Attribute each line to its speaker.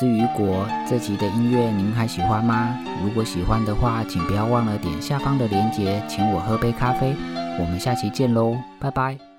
Speaker 1: 至雨果这集的音乐您还喜欢吗？如果喜欢的话，请不要忘了点下方的链接，请我喝杯咖啡。我们下期见喽，拜拜。